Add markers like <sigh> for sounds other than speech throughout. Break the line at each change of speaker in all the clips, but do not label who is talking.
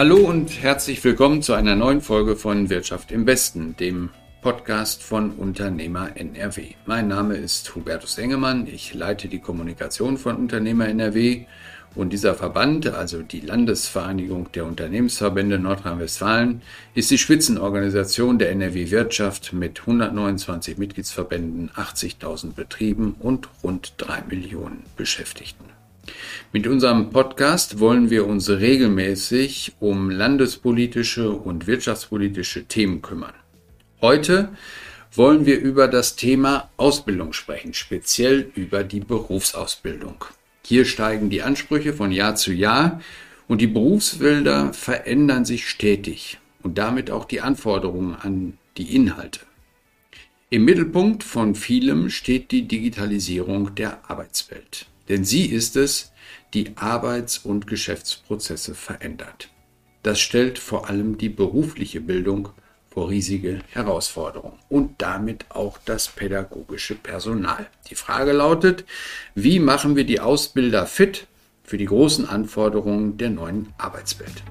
Hallo und herzlich willkommen zu einer neuen Folge von Wirtschaft im Westen, dem Podcast von Unternehmer NRW. Mein Name ist Hubertus Engemann, ich leite die Kommunikation von Unternehmer NRW und dieser Verband, also die Landesvereinigung der Unternehmensverbände Nordrhein-Westfalen, ist die Spitzenorganisation der NRW Wirtschaft mit 129 Mitgliedsverbänden, 80.000 Betrieben und rund drei Millionen Beschäftigten. Mit unserem Podcast wollen wir uns regelmäßig um landespolitische und wirtschaftspolitische Themen kümmern. Heute wollen wir über das Thema Ausbildung sprechen, speziell über die Berufsausbildung. Hier steigen die Ansprüche von Jahr zu Jahr und die Berufsbilder verändern sich stetig und damit auch die Anforderungen an die Inhalte. Im Mittelpunkt von vielem steht die Digitalisierung der Arbeitswelt. Denn sie ist es, die Arbeits- und Geschäftsprozesse verändert. Das stellt vor allem die berufliche Bildung vor riesige Herausforderungen und damit auch das pädagogische Personal. Die Frage lautet, wie machen wir die Ausbilder fit für die großen Anforderungen der neuen Arbeitswelt?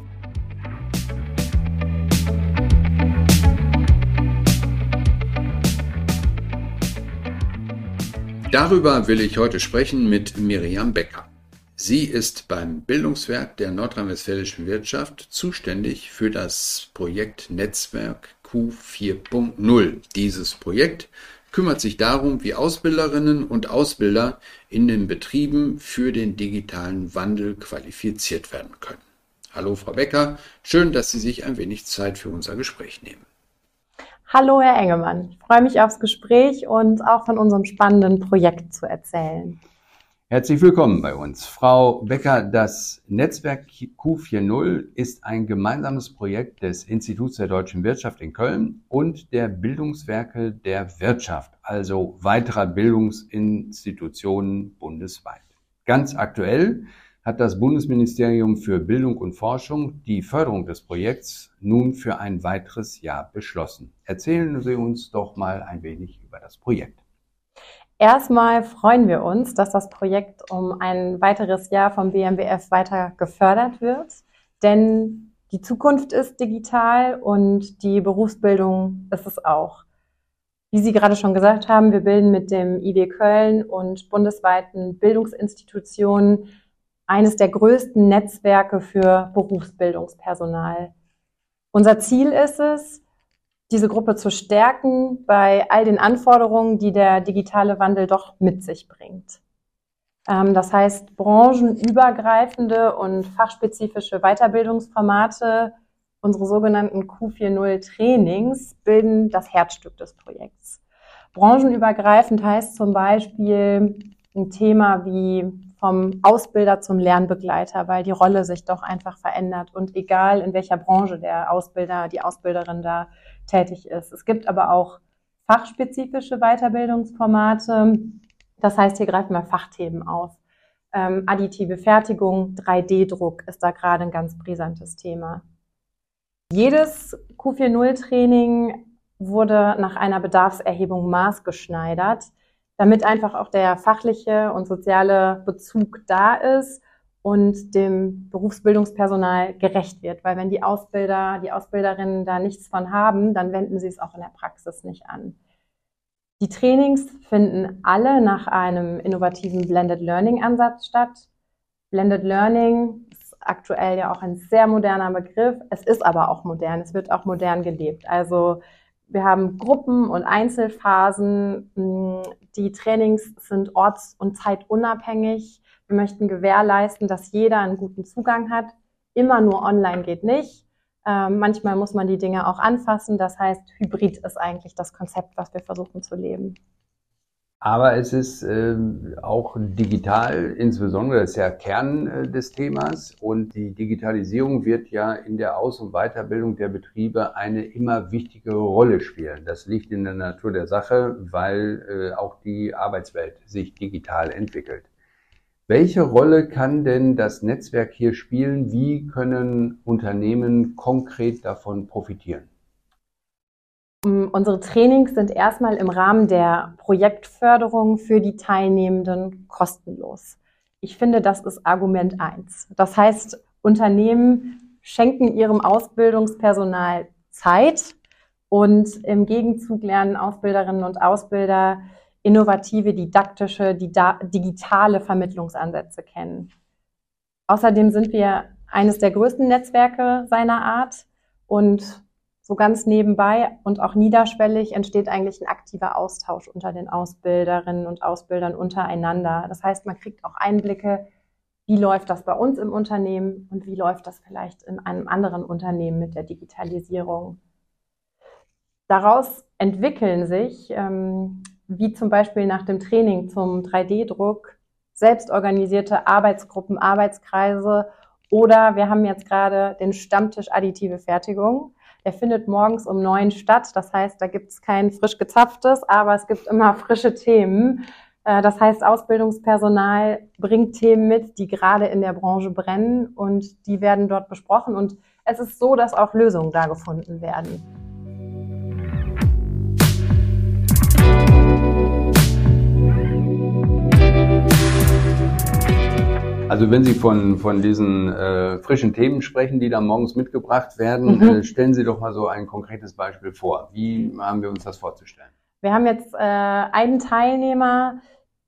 Darüber will ich heute sprechen mit Miriam Becker. Sie ist beim Bildungswerk der nordrhein-westfälischen Wirtschaft zuständig für das Projekt Netzwerk Q4.0. Dieses Projekt kümmert sich darum, wie Ausbilderinnen und Ausbilder in den Betrieben für den digitalen Wandel qualifiziert werden können. Hallo, Frau Becker. Schön, dass Sie sich ein wenig Zeit für unser Gespräch nehmen.
Hallo, Herr Engemann. Ich freue mich aufs Gespräch und auch von unserem spannenden Projekt zu erzählen.
Herzlich willkommen bei uns. Frau Becker, das Netzwerk Q40 ist ein gemeinsames Projekt des Instituts der deutschen Wirtschaft in Köln und der Bildungswerke der Wirtschaft, also weiterer Bildungsinstitutionen bundesweit. Ganz aktuell hat das Bundesministerium für Bildung und Forschung die Förderung des Projekts nun für ein weiteres Jahr beschlossen. Erzählen Sie uns doch mal ein wenig über das Projekt.
Erstmal freuen wir uns, dass das Projekt um ein weiteres Jahr vom BMWF weiter gefördert wird, denn die Zukunft ist digital und die Berufsbildung ist es auch. Wie Sie gerade schon gesagt haben, wir bilden mit dem IW Köln und bundesweiten Bildungsinstitutionen eines der größten Netzwerke für Berufsbildungspersonal. Unser Ziel ist es, diese Gruppe zu stärken bei all den Anforderungen, die der digitale Wandel doch mit sich bringt. Ähm, das heißt, branchenübergreifende und fachspezifische Weiterbildungsformate, unsere sogenannten Q40 Trainings, bilden das Herzstück des Projekts. Branchenübergreifend heißt zum Beispiel ein Thema wie vom Ausbilder zum Lernbegleiter, weil die Rolle sich doch einfach verändert und egal in welcher Branche der Ausbilder, die Ausbilderin da tätig ist. Es gibt aber auch fachspezifische Weiterbildungsformate. Das heißt, hier greifen wir Fachthemen auf. Ähm, additive Fertigung, 3D-Druck ist da gerade ein ganz brisantes Thema. Jedes Q40-Training wurde nach einer Bedarfserhebung maßgeschneidert, damit einfach auch der fachliche und soziale Bezug da ist und dem Berufsbildungspersonal gerecht wird. Weil wenn die Ausbilder, die Ausbilderinnen da nichts von haben, dann wenden sie es auch in der Praxis nicht an. Die Trainings finden alle nach einem innovativen Blended Learning Ansatz statt. Blended Learning ist aktuell ja auch ein sehr moderner Begriff. Es ist aber auch modern. Es wird auch modern gelebt. Also wir haben Gruppen und Einzelphasen. Die Trainings sind orts- und zeitunabhängig. Wir möchten gewährleisten, dass jeder einen guten Zugang hat. Immer nur online geht nicht. Ähm, manchmal muss man die Dinge auch anfassen. Das heißt, Hybrid ist eigentlich das Konzept, was wir versuchen zu leben.
Aber es ist äh, auch digital, insbesondere das ist ja Kern äh, des Themas. Und die Digitalisierung wird ja in der Aus- und Weiterbildung der Betriebe eine immer wichtigere Rolle spielen. Das liegt in der Natur der Sache, weil äh, auch die Arbeitswelt sich digital entwickelt. Welche Rolle kann denn das Netzwerk hier spielen? Wie können Unternehmen konkret davon profitieren?
Mm, unsere Trainings sind erstmal im Rahmen der Projektförderung für die Teilnehmenden kostenlos. Ich finde, das ist Argument eins. Das heißt, Unternehmen schenken ihrem Ausbildungspersonal Zeit und im Gegenzug lernen Ausbilderinnen und Ausbilder innovative, didaktische, digitale Vermittlungsansätze kennen. Außerdem sind wir eines der größten Netzwerke seiner Art und so ganz nebenbei und auch niederschwellig entsteht eigentlich ein aktiver Austausch unter den Ausbilderinnen und Ausbildern untereinander. Das heißt, man kriegt auch Einblicke, wie läuft das bei uns im Unternehmen und wie läuft das vielleicht in einem anderen Unternehmen mit der Digitalisierung. Daraus entwickeln sich, ähm, wie zum Beispiel nach dem Training zum 3D-Druck, selbstorganisierte Arbeitsgruppen, Arbeitskreise oder wir haben jetzt gerade den Stammtisch additive Fertigung. Der findet morgens um neun statt. Das heißt, da gibt es kein frisch gezapftes, aber es gibt immer <laughs> frische Themen. Äh, das heißt, Ausbildungspersonal bringt Themen mit, die gerade in der Branche brennen und die werden dort besprochen. Und es ist so, dass auch Lösungen da gefunden werden.
Also wenn Sie von, von diesen äh, frischen Themen sprechen, die da morgens mitgebracht werden, mhm. äh, stellen Sie doch mal so ein konkretes Beispiel vor. Wie haben wir uns das vorzustellen?
Wir haben jetzt äh, einen Teilnehmer,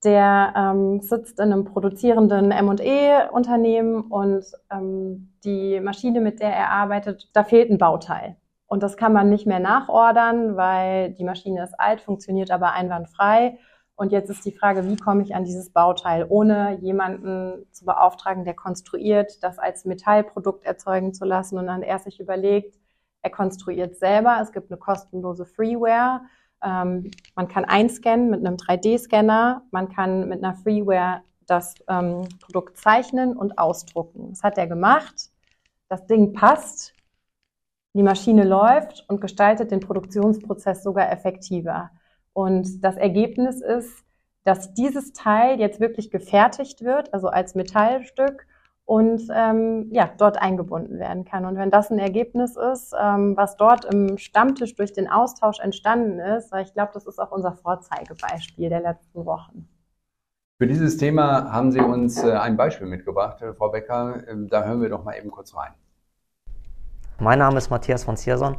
der ähm, sitzt in einem produzierenden M&E-Unternehmen und ähm, die Maschine, mit der er arbeitet, da fehlt ein Bauteil. Und das kann man nicht mehr nachordern, weil die Maschine ist alt, funktioniert aber einwandfrei. Und jetzt ist die Frage, wie komme ich an dieses Bauteil, ohne jemanden zu beauftragen, der konstruiert, das als Metallprodukt erzeugen zu lassen und dann erst sich überlegt, er konstruiert selber. Es gibt eine kostenlose Freeware. Ähm, man kann einscannen mit einem 3D-Scanner. Man kann mit einer Freeware das ähm, Produkt zeichnen und ausdrucken. Das hat er gemacht. Das Ding passt. Die Maschine läuft und gestaltet den Produktionsprozess sogar effektiver. Und das Ergebnis ist, dass dieses Teil jetzt wirklich gefertigt wird, also als Metallstück und ähm, ja, dort eingebunden werden kann. Und wenn das ein Ergebnis ist, ähm, was dort im Stammtisch durch den Austausch entstanden ist, ich glaube, das ist auch unser Vorzeigebeispiel der letzten Wochen.
Für dieses Thema haben Sie uns äh, ein Beispiel mitgebracht, Frau Becker. Ähm, da hören wir doch mal eben kurz rein.
Mein Name ist Matthias von Zierson.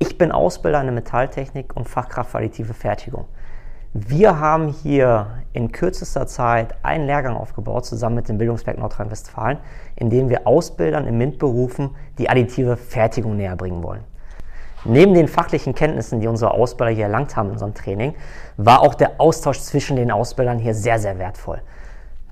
Ich bin Ausbilder in der Metalltechnik und Fachkraft für additive Fertigung. Wir haben hier in kürzester Zeit einen Lehrgang aufgebaut, zusammen mit dem Bildungswerk Nordrhein-Westfalen, in dem wir Ausbildern in MINT-Berufen die additive Fertigung näher bringen wollen. Neben den fachlichen Kenntnissen, die unsere Ausbilder hier erlangt haben in unserem Training, war auch der Austausch zwischen den Ausbildern hier sehr, sehr wertvoll.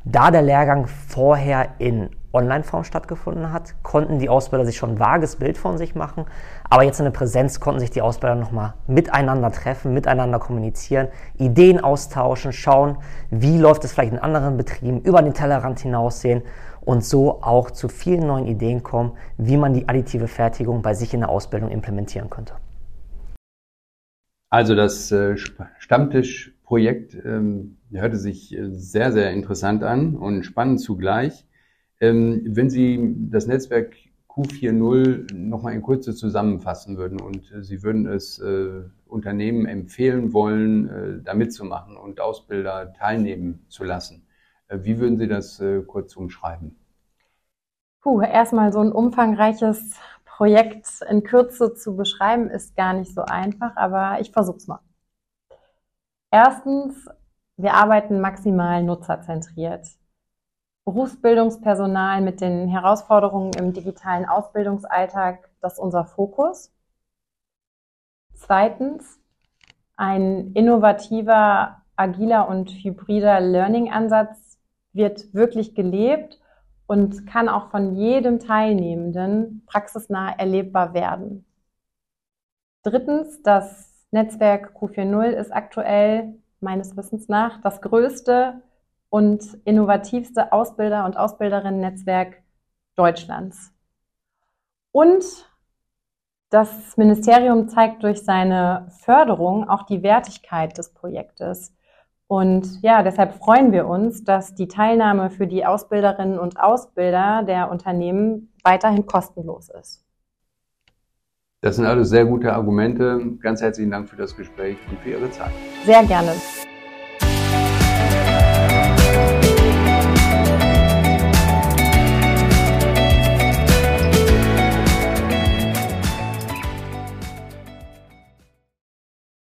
Da der Lehrgang vorher in Online-Form stattgefunden hat, konnten die Ausbilder sich schon ein vages Bild von sich machen, aber jetzt in der Präsenz konnten sich die Ausbilder nochmal miteinander treffen, miteinander kommunizieren, Ideen austauschen, schauen, wie läuft es vielleicht in anderen Betrieben, über den Tellerrand hinaussehen und so auch zu vielen neuen Ideen kommen, wie man die additive Fertigung bei sich in der Ausbildung implementieren könnte.
Also das äh, Stammtischprojekt ähm, hörte sich äh, sehr, sehr interessant an und spannend zugleich. Ähm, wenn Sie das Netzwerk Q4.0 nochmal in Kurze zusammenfassen würden und äh, Sie würden es äh, Unternehmen empfehlen wollen, da mitzumachen und Ausbilder teilnehmen zu lassen, wie würden Sie das kurz umschreiben?
Puh, erstmal so ein umfangreiches Projekt in Kürze zu beschreiben, ist gar nicht so einfach, aber ich versuche es mal. Erstens, wir arbeiten maximal nutzerzentriert. Berufsbildungspersonal mit den Herausforderungen im digitalen Ausbildungsalltag, das ist unser Fokus. Zweitens, ein innovativer, agiler und hybrider Learning-Ansatz wird wirklich gelebt und kann auch von jedem Teilnehmenden praxisnah erlebbar werden. Drittens, das Netzwerk Q40 ist aktuell meines Wissens nach das größte und innovativste Ausbilder- und Ausbilderinnen-Netzwerk Deutschlands. Und das Ministerium zeigt durch seine Förderung auch die Wertigkeit des Projektes. Und ja, deshalb freuen wir uns, dass die Teilnahme für die Ausbilderinnen und Ausbilder der Unternehmen weiterhin kostenlos ist.
Das sind alles sehr gute Argumente. Ganz herzlichen Dank für das Gespräch und für Ihre Zeit.
Sehr gerne.